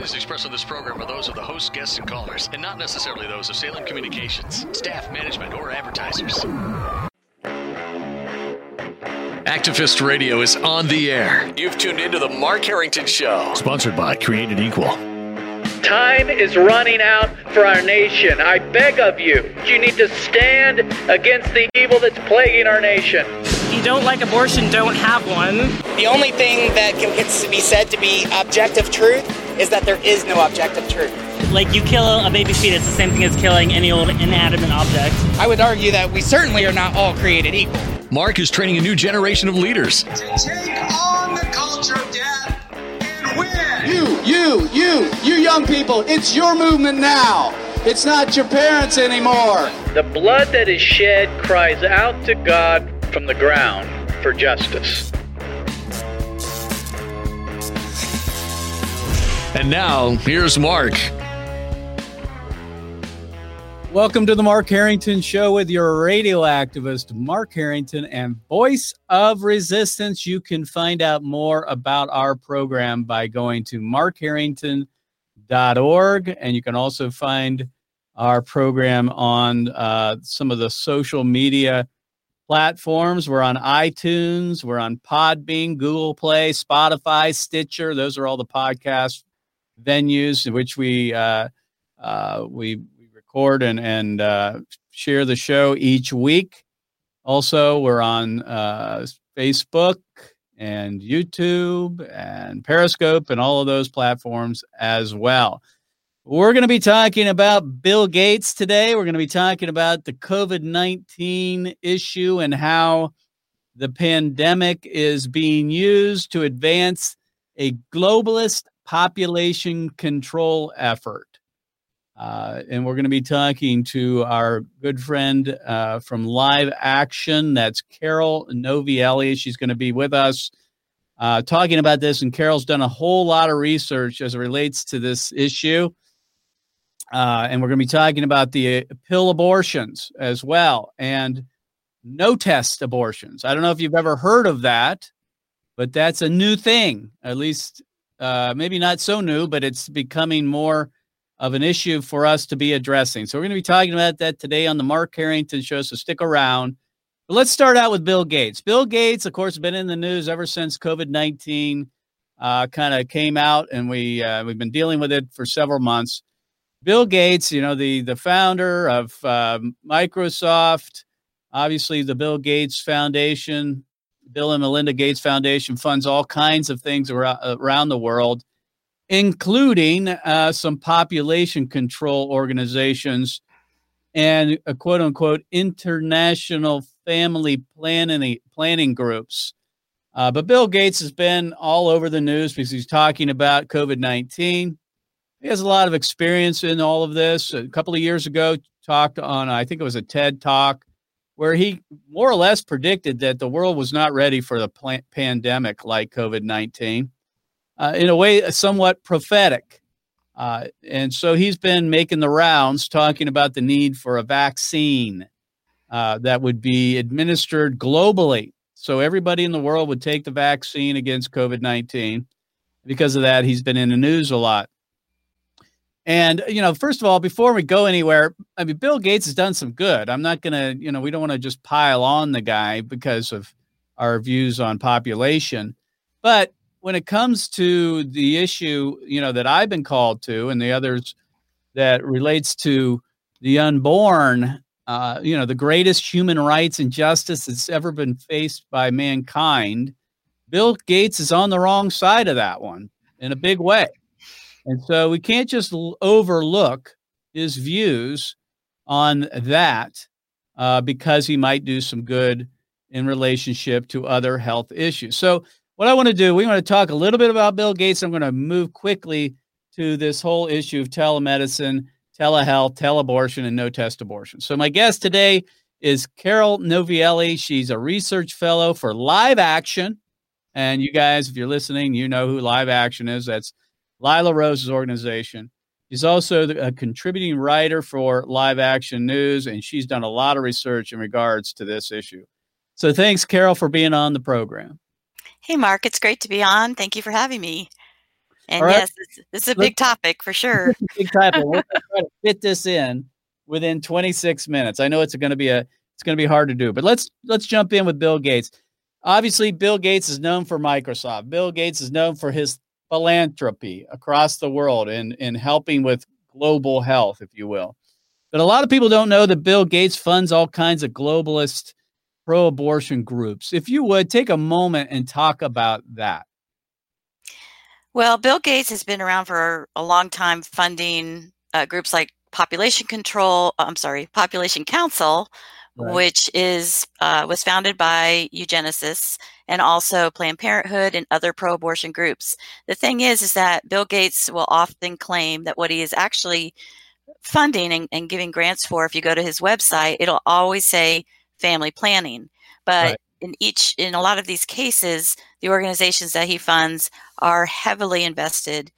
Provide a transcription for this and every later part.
opinions expressed on this program are those of the host, guests, and callers, and not necessarily those of Salem Communications, staff, management, or advertisers. Activist Radio is on the air. You've tuned into the Mark Harrington Show. Sponsored by Created Equal. Time is running out for our nation. I beg of you, you need to stand against the evil that's plaguing our nation. If you don't like abortion, don't have one. The only thing that can be said to be objective truth is that there is no objective truth. Like you kill a baby fetus, the same thing as killing any old inanimate object. I would argue that we certainly are not all created equal. Mark is training a new generation of leaders. To take on the culture of death and win. You, you, you, you young people, it's your movement now. It's not your parents anymore. The blood that is shed cries out to God from the ground for justice. And now, here's Mark. Welcome to the Mark Harrington Show with your radio activist, Mark Harrington, and Voice of Resistance. You can find out more about our program by going to markharrington.org, and you can also find our program on uh, some of the social media platforms. We're on iTunes, we're on Podbean, Google Play, Spotify, Stitcher. Those are all the podcast venues in which we uh, uh, we we record and and uh, share the show each week. Also, we're on uh, Facebook and YouTube and Periscope and all of those platforms as well. We're going to be talking about Bill Gates today. We're going to be talking about the COVID 19 issue and how the pandemic is being used to advance a globalist population control effort. Uh, and we're going to be talking to our good friend uh, from Live Action. That's Carole Novielli. She's going to be with us uh, talking about this. And Carole's done a whole lot of research as it relates to this issue. Uh, and we're going to be talking about the pill abortions as well and no test abortions. I don't know if you've ever heard of that, but that's a new thing, at least uh, maybe not so new, but it's becoming more of an issue for us to be addressing. So we're going to be talking about that today on the Mark Harrington Show. So stick around. But let's start out with Bill Gates. Bill Gates, of course, been in the news ever since COVID nineteen uh, kind of came out, and we uh, we've been dealing with it for several months. Bill Gates, you know the the founder of uh, Microsoft, obviously the Bill Gates Foundation, Bill and Melinda Gates Foundation funds all kinds of things around the world including uh, some population control organizations and a quote unquote international family planning planning groups. Uh, but Bill Gates has been all over the news because he's talking about COVID 19. He has a lot of experience in all of this. A couple of years ago, talked on, I think it was a TED talk, where he more or less predicted that the world was not ready for the pandemic like COVID 19 uh, in a way somewhat prophetic. Uh, and so he's been making the rounds talking about the need for a vaccine uh, that would be administered globally. So everybody in the world would take the vaccine against COVID 19. Because of that, he's been in the news a lot. And, you know, first of all, before we go anywhere, I mean, Bill Gates has done some good. I'm not to, you know, we don't want to just pile on the guy because of our views on population. But when it comes to the issue, you know, that I've been called to and the others that relates to the unborn, uh, you know, the greatest human rights and justice that's ever been faced by mankind, Bill Gates is on the wrong side of that one in a big way. And so we can't just overlook his views on that uh, because he might do some good in relationship to other health issues. So what I want to do, we want to talk a little bit about Bill Gates. I'm going to move quickly to this whole issue of telemedicine, telehealth, teleabortion, and no test abortion. So, my guest today is Carole Novielli. She's a research fellow for Live Action. And you guys, if you're listening, you know who Live Action is. That's Lila Rose's organization. She's also a contributing writer for Live Action News, and she's done a lot of research in regards to this issue. So, thanks, Carole, for being on the program. Hey, Mark, it's great to be on. Thank you for having me. And right. yes, it's, it's a big topic for sure. big topic. We're going to try to fit this in within 26 minutes. I know it's going to be a it's going to be hard to do, but let's let's jump in with Bill Gates. Obviously, Bill Gates is known for Microsoft. Bill Gates is known for his philanthropy across the world and in, in helping with global health, if you will. But a lot of people don't know that Bill Gates funds all kinds of globalist pro abortion groups. If you would take a moment and talk about that. Well, Bill Gates has been around for a long time funding uh, groups like Population Control, uh, I'm sorry, Population Council, right. which is uh, was founded by eugenicists and also Planned Parenthood and other pro-abortion groups. The thing is, is that Bill Gates will often claim that what he is actually funding and, and giving grants for, if you go to his website, it'll always say family planning. But right. in each, in a lot of these cases, the organizations that he funds are heavily invested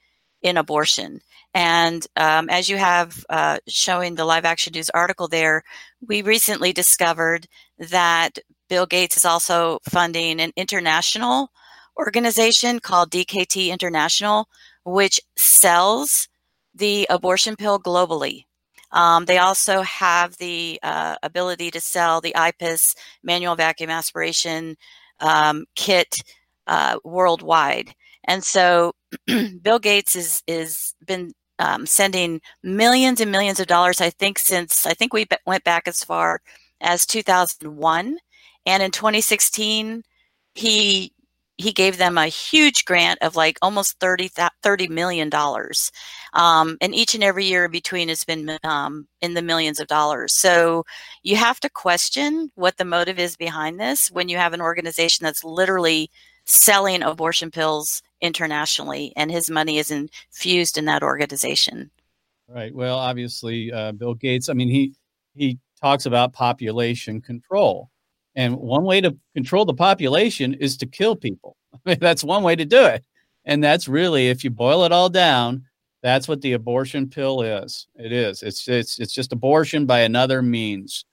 in abortion. And um, as you have uh, showing the live action news article there, we recently discovered that Bill Gates is also funding an international organization called DKT International, which sells the abortion pill globally. Um, they also have the uh, ability to sell the IPAS manual vacuum aspiration um, kit uh, worldwide. And so Bill Gates is is been um, sending millions and millions of dollars. I think since I think we went back as far as 2001, and in 2016 he he gave them a huge grant of like almost 30, 30 million dollars um, and each and every year in between has been um, in the millions of dollars so you have to question what the motive is behind this when you have an organization that's literally selling abortion pills internationally and his money is infused in that organization right well obviously uh, bill gates i mean he he talks about population control and one way to control the population is to kill people. I mean, that's one way to do it. And that's really, if you boil it all down, that's what the abortion pill is. It is. It's it's it's just abortion by another means.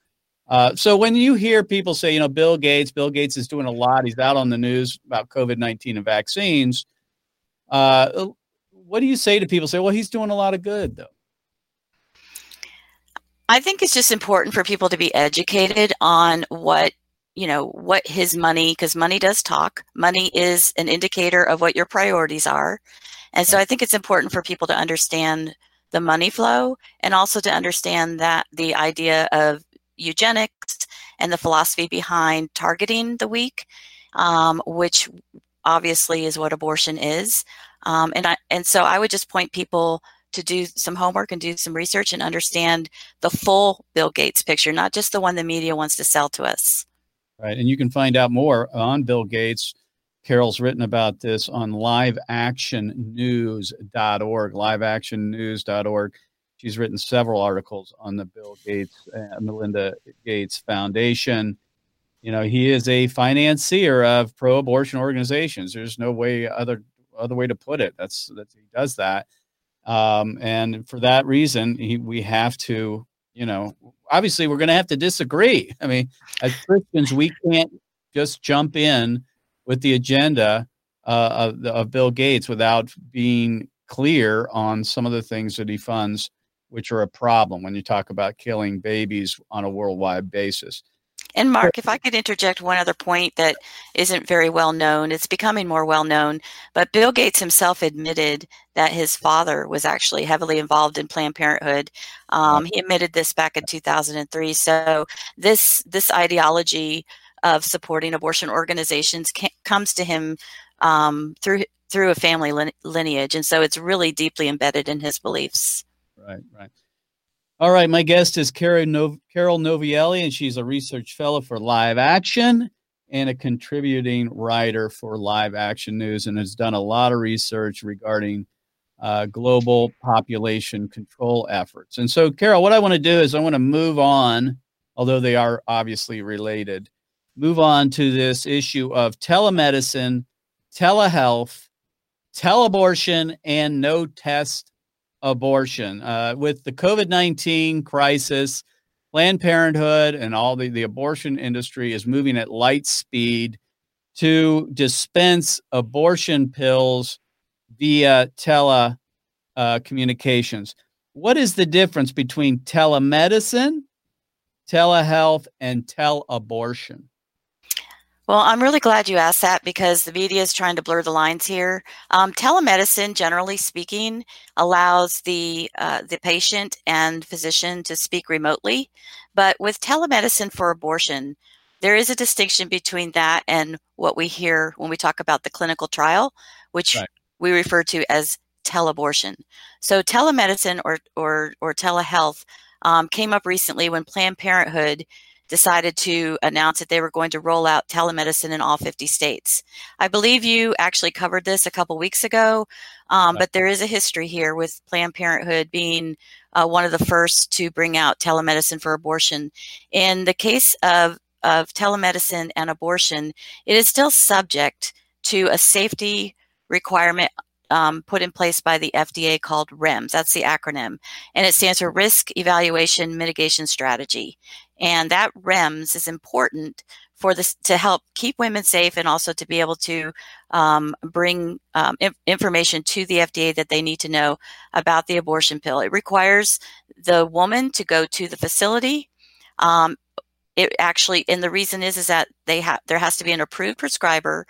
Uh, so when you hear people say, you know, Bill Gates, Bill Gates is doing a lot. He's out on the news about COVID nineteen and vaccines. Uh, what do you say to people? Say, well, he's doing a lot of good, though. I think it's just important for people to be educated on what you know what his money because money does talk money is an indicator of what your priorities are and so i think it's important for people to understand the money flow and also to understand that the idea of eugenics and the philosophy behind targeting the weak um, which obviously is what abortion is um, and I, and so i would just point people to do some homework and do some research and understand the full bill gates picture not just the one the media wants to sell to us Right. And you can find out more on Bill Gates. Carole's written about this on liveactionnews.org, liveactionnews.org. She's written several articles on the Bill Gates, uh, Melinda Gates Foundation. You know, he is a financier of pro-abortion organizations. There's no way other other way to put it. That's that he does that, um, and for that reason, he, we have to you know, obviously we're going to have to disagree. I mean, as Christians, we can't just jump in with the agenda uh, of, of Bill Gates without being clear on some of the things that he funds, which are a problem when you talk about killing babies on a worldwide basis. And Mark, if I could interject one other point that isn't very well known, it's becoming more well known, but Bill Gates himself admitted that his father was actually heavily involved in Planned Parenthood. Um, he admitted this back in 2003. So this this ideology of supporting abortion organizations comes to him um, through through a family lineage, and so it's really deeply embedded in his beliefs. Right, right. All right, my guest is Carole, Carole Novielli, and she's a research fellow for Live Action and a contributing writer for Live Action News, and has done a lot of research regarding uh, global population control efforts. And so, Carole, what I want to do is I want to move on, although they are obviously related, move on to this issue of telemedicine, telehealth, teleabortion, and no test abortion. Uh, with the COVID 19 crisis, Planned Parenthood and all the, the abortion industry is moving at light speed to dispense abortion pills via tele uh, communications. What is the difference between telemedicine, telehealth, and teleabortion? Well, I'm really glad you asked that because the media is trying to blur the lines here. Um, telemedicine, generally speaking, allows the uh, the patient and physician to speak remotely, but with telemedicine for abortion, there is a distinction between that and what we hear when we talk about the clinical trial, which right. we refer to as teleabortion. So telemedicine or or or telehealth um, came up recently when Planned Parenthood decided to announce that they were going to roll out telemedicine in all 50 states. I believe you actually covered this a couple weeks ago, um, but there is a history here with Planned Parenthood being uh, one of the first to bring out telemedicine for abortion. In the case of, of telemedicine and abortion, it is still subject to a safety requirement um, put in place by the FDA called REMS. That's the acronym. And it stands for Risk Evaluation Mitigation Strategy. And that REMS is important for this to help keep women safe and also to be able to um, bring um, information to the FDA that they need to know about the abortion pill. It requires the woman to go to the facility. Um, it actually, and the reason is is that they have there has to be an approved prescriber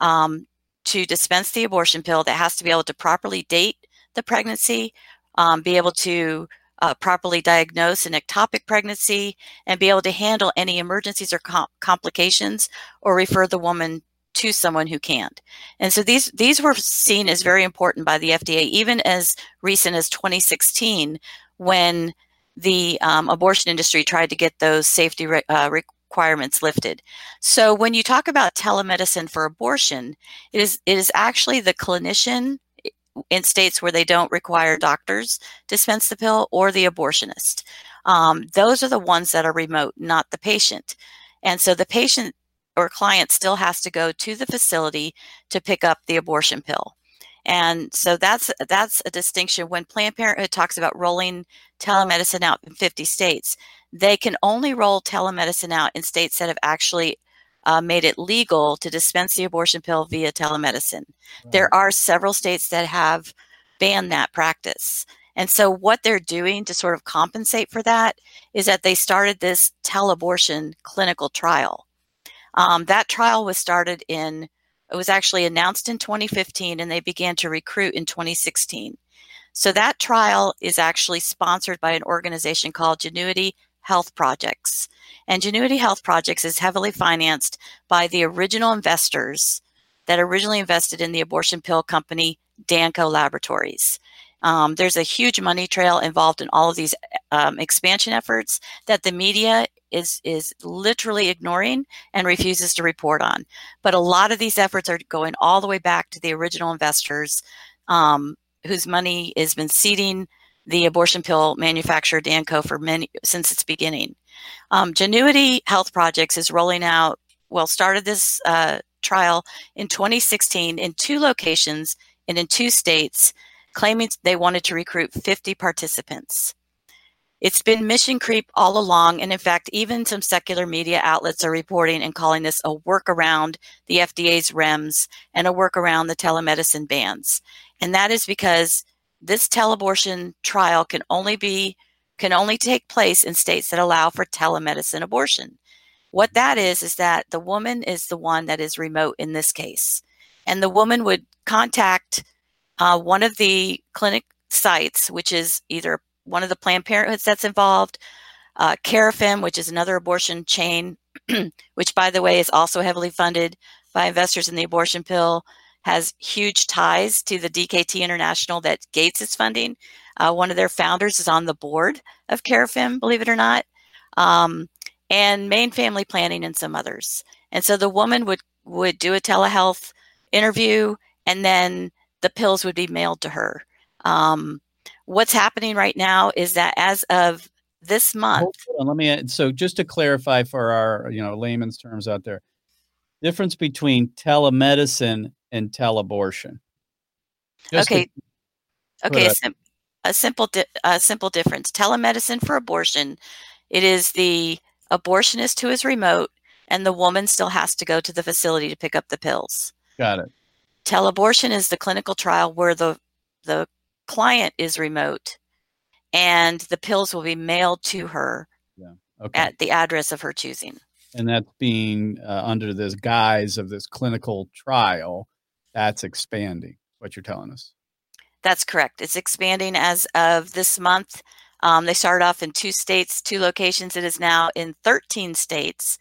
um, to dispense the abortion pill that has to be able to properly date the pregnancy, um, be able to uh, properly diagnose an ectopic pregnancy, and be able to handle any emergencies or com- complications or refer the woman to someone who can't. And so these these were seen as very important by the FDA, even as recent as 2016, when the um, abortion industry tried to get those safety re- uh, requirements lifted. So when you talk about telemedicine for abortion, it is it is actually the clinician in states where they don't require doctors dispense the pill or the abortionist. Um, those are the ones that are remote, not the patient. And so the patient or client still has to go to the facility to pick up the abortion pill. And so that's that's a distinction when Planned Parenthood talks about rolling telemedicine out in 50 states they can only roll telemedicine out in states that have actually uh, made it legal to dispense the abortion pill via telemedicine. Right. There are several states that have banned that practice. And so, what they're doing to sort of compensate for that is that they started this teleabortion clinical trial. Um, that trial was started in, it was actually announced in 2015, and they began to recruit in 2016. So, that trial is actually sponsored by an organization called Gynuity Health Projects. And Gynuity Health Projects is heavily financed by the original investors that originally invested in the abortion pill company Danco Laboratories. Um, there's a huge money trail involved in all of these um, expansion efforts that the media is is literally ignoring and refuses to report on. But a lot of these efforts are going all the way back to the original investors um, whose money has been seeding the abortion pill manufacturer Danco for many since its beginning. Um, Gynuity Health Projects is rolling out. Well, started this uh, trial in 2016 in two locations and in two states, claiming they wanted to recruit 50 participants. It's been mission creep all along, and in fact, even some secular media outlets are reporting and calling this a workaround the FDA's REMS and a workaround the telemedicine bans. And that is because this teleabortion trial can only be can only take place in states that allow for telemedicine abortion. What that is is that the woman is the one that is remote in this case, and the woman would contact uh, one of the clinic sites, which is either one of the Planned Parenthoods that's involved, uh, Carafem, which is another abortion chain, which by the way is also heavily funded by investors in the abortion pill, has huge ties to the DKT International that Gates is funding. Uh, one of their founders is on the board of Carafem, believe it or not, um, and Maine Family Planning and some others. And so the woman would would do a telehealth interview, and then the pills would be mailed to her. Um, what's happening right now is that as of this month, let me. Add, so just to clarify for our you know layman's terms out there, difference between telemedicine and teleabortion. Just okay. Okay. A, sim- a simple, di- a simple difference. Telemedicine for abortion, it is the abortionist who is remote, and the woman still has to go to the facility to pick up the pills. Got it. Teleabortion is the clinical trial where the the client is remote and the pills will be mailed to her Yeah. Okay. at the address of her choosing. and that's being uh, under this guise of this clinical trial. That's expanding. What you're telling us. That's correct. It's expanding as of this month. Um, they started off in two states, two locations. It is now in 13 states,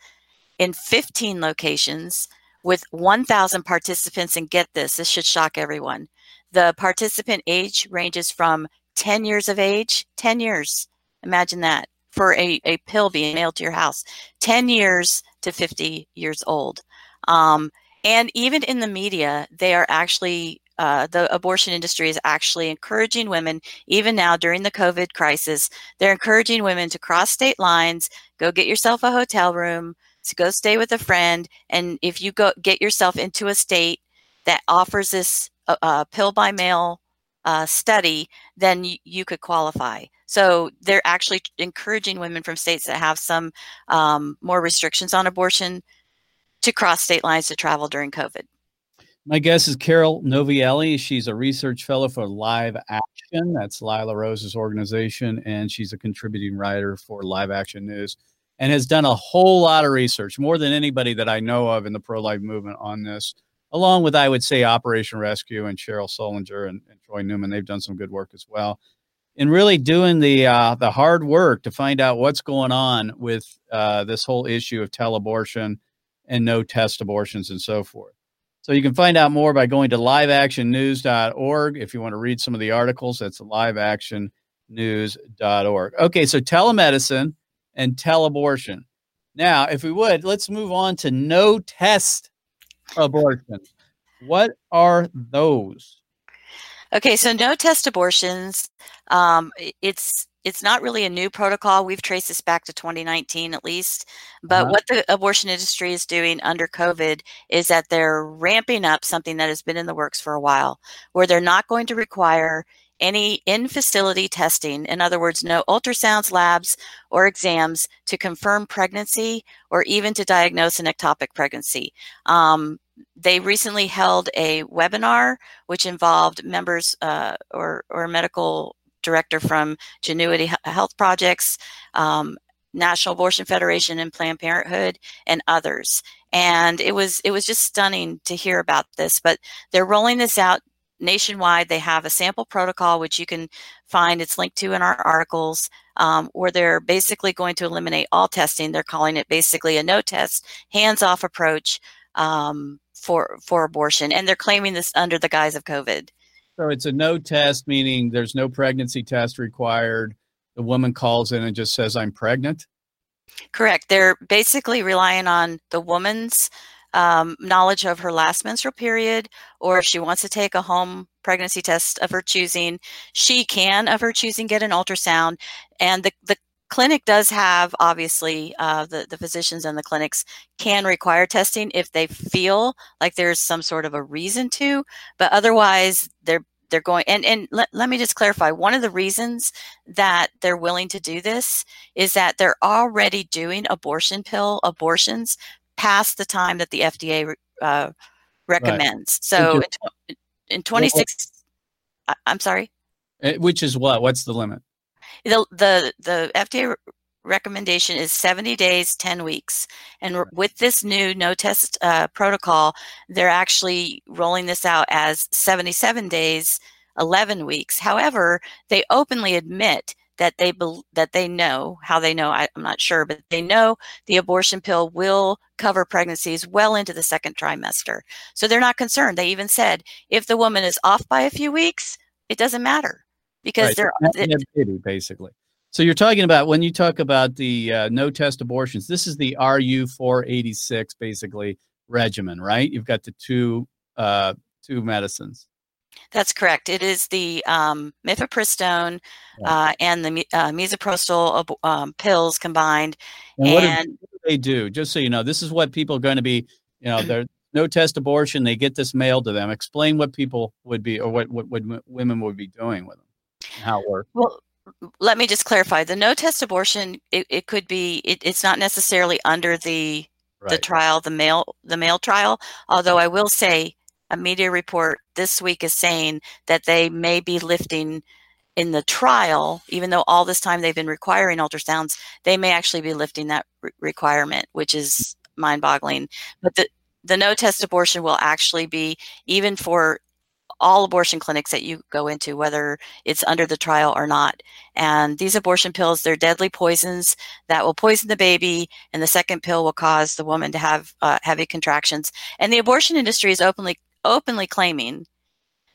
in 15 locations, with 1,000 participants. And get this, this should shock everyone. The participant age ranges from 10 years of age, 10 years. Imagine that for a, a pill being mailed to your house, 10 years to 50 years old. Um, and even in the media, they are actually uh, the abortion industry is actually encouraging women, even now during the COVID crisis, they're encouraging women to cross state lines, go get yourself a hotel room, to go stay with a friend, and if you go get yourself into a state that offers this uh, uh, pill by mail uh, study, then you, you could qualify. So they're actually encouraging women from states that have some um, more restrictions on abortion to cross state lines to travel during COVID. My guest is Carole Novielli. She's a research fellow for Live Action. That's Lila Rose's organization, and she's a contributing writer for Live Action News and has done a whole lot of research, more than anybody that I know of in the pro life movement on this, along with, I would say, Operation Rescue and Cheryl Sullenger and, and Troy Newman. They've done some good work as well. In really doing the uh, the hard work to find out what's going on with uh, this whole issue of teleabortion and no test abortions and so forth. So you can find out more by going to liveactionnews.org. If you want to read some of the articles, that's liveactionnews.org. Okay, so telemedicine and teleabortion. Now, if we would, let's move on to no test abortion. What are those? Okay, so no test abortions. Um, it's it's not really a new protocol. We've traced this back to 2019 at least. But Uh-huh. what the abortion industry is doing under COVID is that they're ramping up something that has been in the works for a while, where they're not going to require any in facility testing. In other words, no ultrasounds, labs, or exams to confirm pregnancy or even to diagnose an ectopic pregnancy. Um, they recently held a webinar which involved members uh, or, or medical director from Gynuity Health Projects, um, National Abortion Federation, and Planned Parenthood, and others. And it was it was just stunning to hear about this. But they're rolling this out nationwide. They have a sample protocol which you can find. It's linked to in our articles. Um, where they're basically going to eliminate all testing. They're calling it basically a no test, hands off approach um, for for abortion, and they're claiming this under the guise of COVID. So it's a no test, meaning there's no pregnancy test required. The woman calls in and just says, I'm pregnant. Correct. They're basically relying on the woman's um, knowledge of her last menstrual period, or if she wants to take a home pregnancy test of her choosing, she can, of her choosing, get an ultrasound. And the, the clinic does have, obviously, uh, the, the physicians and the clinics can require testing if they feel like there's some sort of a reason to, but otherwise, they're they're going and and let, let me just clarify one of the reasons that they're willing to do this is that they're already doing abortion pill abortions past the time that the FDA uh, recommends. So in, in 26, I- I'm sorry, Eh, Which is what? What's the limit? The, the, the FDA recommendation is 70 days, 10 weeks. And with this new no test uh, protocol, they're actually rolling this out as 77 days, 11 weeks. However, they openly admit that they bel that they know how they know I, I'm not sure, but they know the abortion pill will cover pregnancies well into the second trimester. So they're not concerned. They even said if the woman is off by a few weeks, it doesn't matter because Right, they're it- baby, basically. So you're talking about when you talk about the uh, no test abortions, this is the RU 486 basically regimen, right? You've got the two uh, two medicines. That's correct. It is the um, mifepristone uh, and the uh, misoprostol um, pills combined. And what, do- what do they do? Just so you know, this is what people are going to be. You know, they're no test abortion. They get this mailed to them. Explain what people would be, or what what, what women would be doing with them, and how it works. well, let me just clarify: the no test abortion, it, it could be. It, it's not necessarily under the the trial, the mail the mail trial. Although I will say, a media report this week is saying that they may be lifting in the trial, even though all this time they've been requiring ultrasounds, they may actually be lifting that re- requirement, which is hmm. mind boggling. But the, the no test abortion will actually be even for all abortion clinics that you go into, whether it's under the trial or not. And these abortion pills, they're deadly poisons that will poison the baby, and the second pill will cause the woman to have uh, heavy contractions. And the abortion industry is openly openly claiming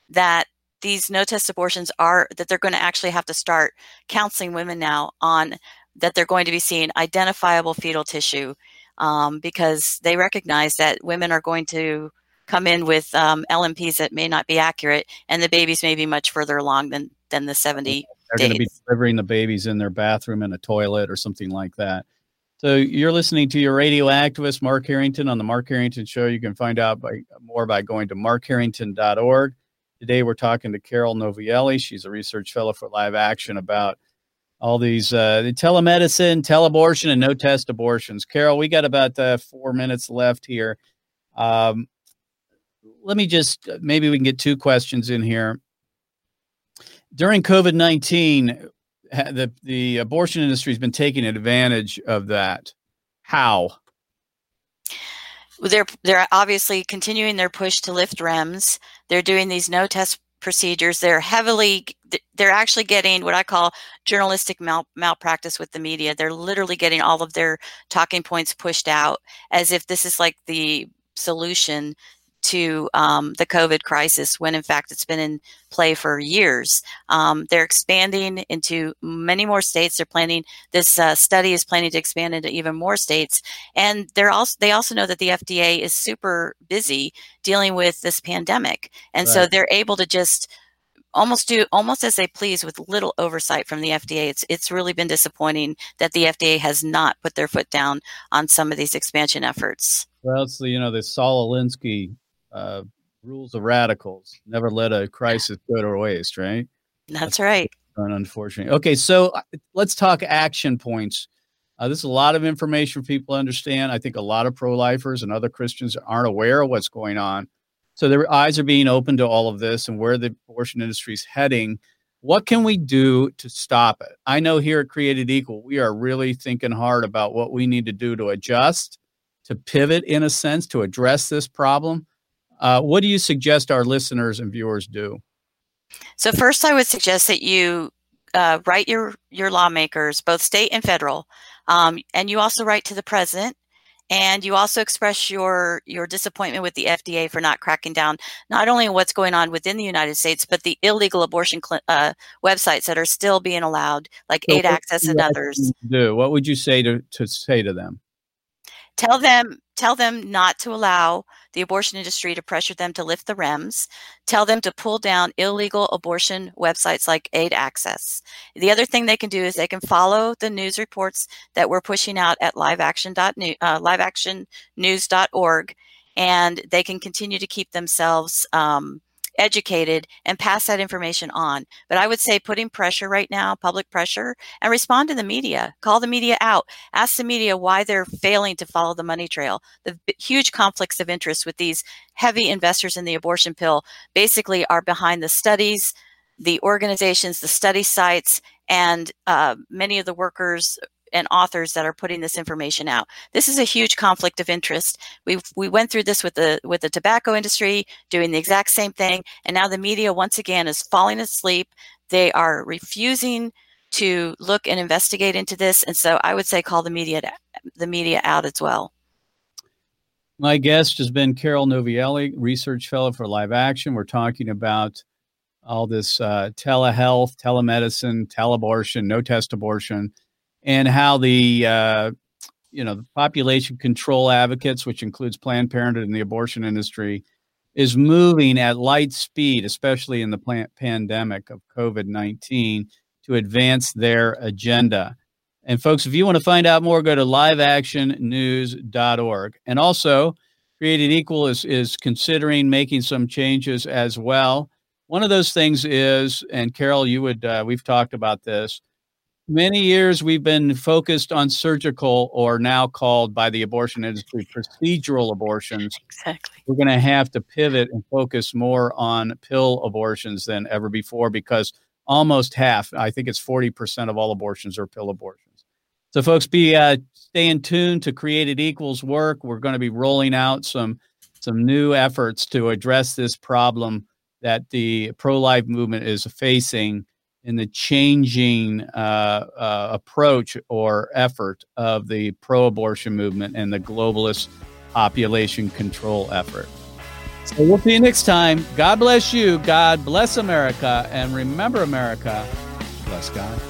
that these no test abortions are that they're going to actually have to start counseling women now on that they're going to be seeing identifiable fetal tissue um, because they recognize that women are going to come in with um, LMPs that may not be accurate, and the babies may be much further along than than the 70 They're going to be delivering the babies in their bathroom in a toilet or something like that. So you're listening to your radio activist, Mark Harrington, on the Mark Harrington Show. You can find out by, more by going to markharrington.org. Today we're talking to Carole Novielli. She's a research fellow for Live Action about all these uh, telemedicine, teleabortion, and no test abortions. Carole, we got about uh, four minutes left here. Um, let me just maybe we can get two questions in here. During COVID nineteen, the the abortion industry has been taking advantage of that. How? They're they're obviously continuing their push to lift REMS. They're doing these no test procedures. They're heavily they're actually getting what I call journalistic mal- malpractice with the media. They're literally getting all of their talking points pushed out as if this is like the solution to um, the COVID crisis when in fact it's been in play for years. Um, they're expanding into many more states. They're planning, this uh, study is planning to expand into even more states. And they're also, they also know that the FDA is super busy dealing with this pandemic. And right. so they're able to just almost do almost as they please with little oversight from the FDA. It's it's really been disappointing that the FDA has not put their foot down on some of these expansion efforts. Well, it's the you know the Saul Alinsky uh, rules of radicals. Never let a crisis go to waste, right? That's, That's right. Unfortunately. Okay, so uh, let's talk action points. Uh, this is a lot of information for people to understand. I think a lot of pro lifers and other Christians aren't aware of what's going on. So their eyes are being opened to all of this and where the abortion industry is heading. What can we do to stop it? I know here at Created Equal, we are really thinking hard about what we need to do to adjust, to pivot in a sense, to address this problem. Uh, what do you suggest our listeners and viewers do? So first, I would suggest that you uh, write your your lawmakers, both state and federal, um, and you also write to the president, and you also express your your disappointment with the FDA for not cracking down not only on what's going on within the United States, but the illegal abortion cl- uh, websites that are still being allowed, like so Aid Access and others. Do what would you say to to say to them? Tell them tell them not to allow the abortion industry to pressure them to lift the REMS. Tell them to pull down illegal abortion websites like Aid Access. The other thing they can do is they can follow the news reports that we're pushing out at liveaction.news, uh, liveactionnews.org, and they can continue to keep themselves um, educated and pass that information on. But I would say putting pressure right now, public pressure, and respond to the media. Call the media out. Ask the media why they're failing to follow the money trail. The huge conflicts of interest with these heavy investors in the abortion pill basically are behind the studies, the organizations, the study sites, and uh, many of the workers and authors that are putting this information out. This is a huge conflict of interest. We we went through this with the with the tobacco industry doing the exact same thing, and now the media once again is falling asleep. They are refusing to look and investigate into this, and so I would say call the media the media out as well. My guest has been Carole Novielli, research fellow for Live Action. We're talking about all this uh, telehealth, telemedicine, teleabortion, no test abortion and how the uh, you know the population control advocates, which includes Planned Parenthood and the abortion industry, is moving at light speed, especially in the plant pandemic of COVID nineteen, to advance their agenda. And folks, if you want to find out more, go to liveactionnews.org. And also, Created Equal is is considering making some changes as well. One of those things is, and Carole, you would uh, we've talked about this many years we've been focused on surgical or now called by the abortion industry procedural abortions. Exactly. We're going to have to pivot and focus more on pill abortions than ever before because almost half, I think it's 40% of all abortions are pill abortions. So, folks, be uh, staying tuned to Created Equals work. We're going to be rolling out some some new efforts to address this problem that the pro life movement is facing in the changing uh, uh, approach or effort of the pro abortion movement and the globalist population control effort. So we'll see you next time. God bless you. God bless America. And remember, America, bless God.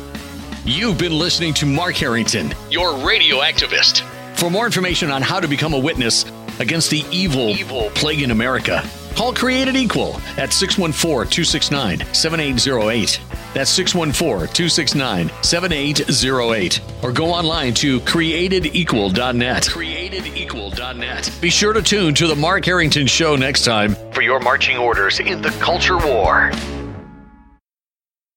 You've been listening to Mark Harrington, your radio activist. For more information on how to become a witness against the evil, evil plague in America, call Created Equal at 614 269 7808. That's 614 269 7808. Or go online to createdequal.net. Createdequal.net. Be sure to tune to The Mark Harrington Show next time for your marching orders in the culture war.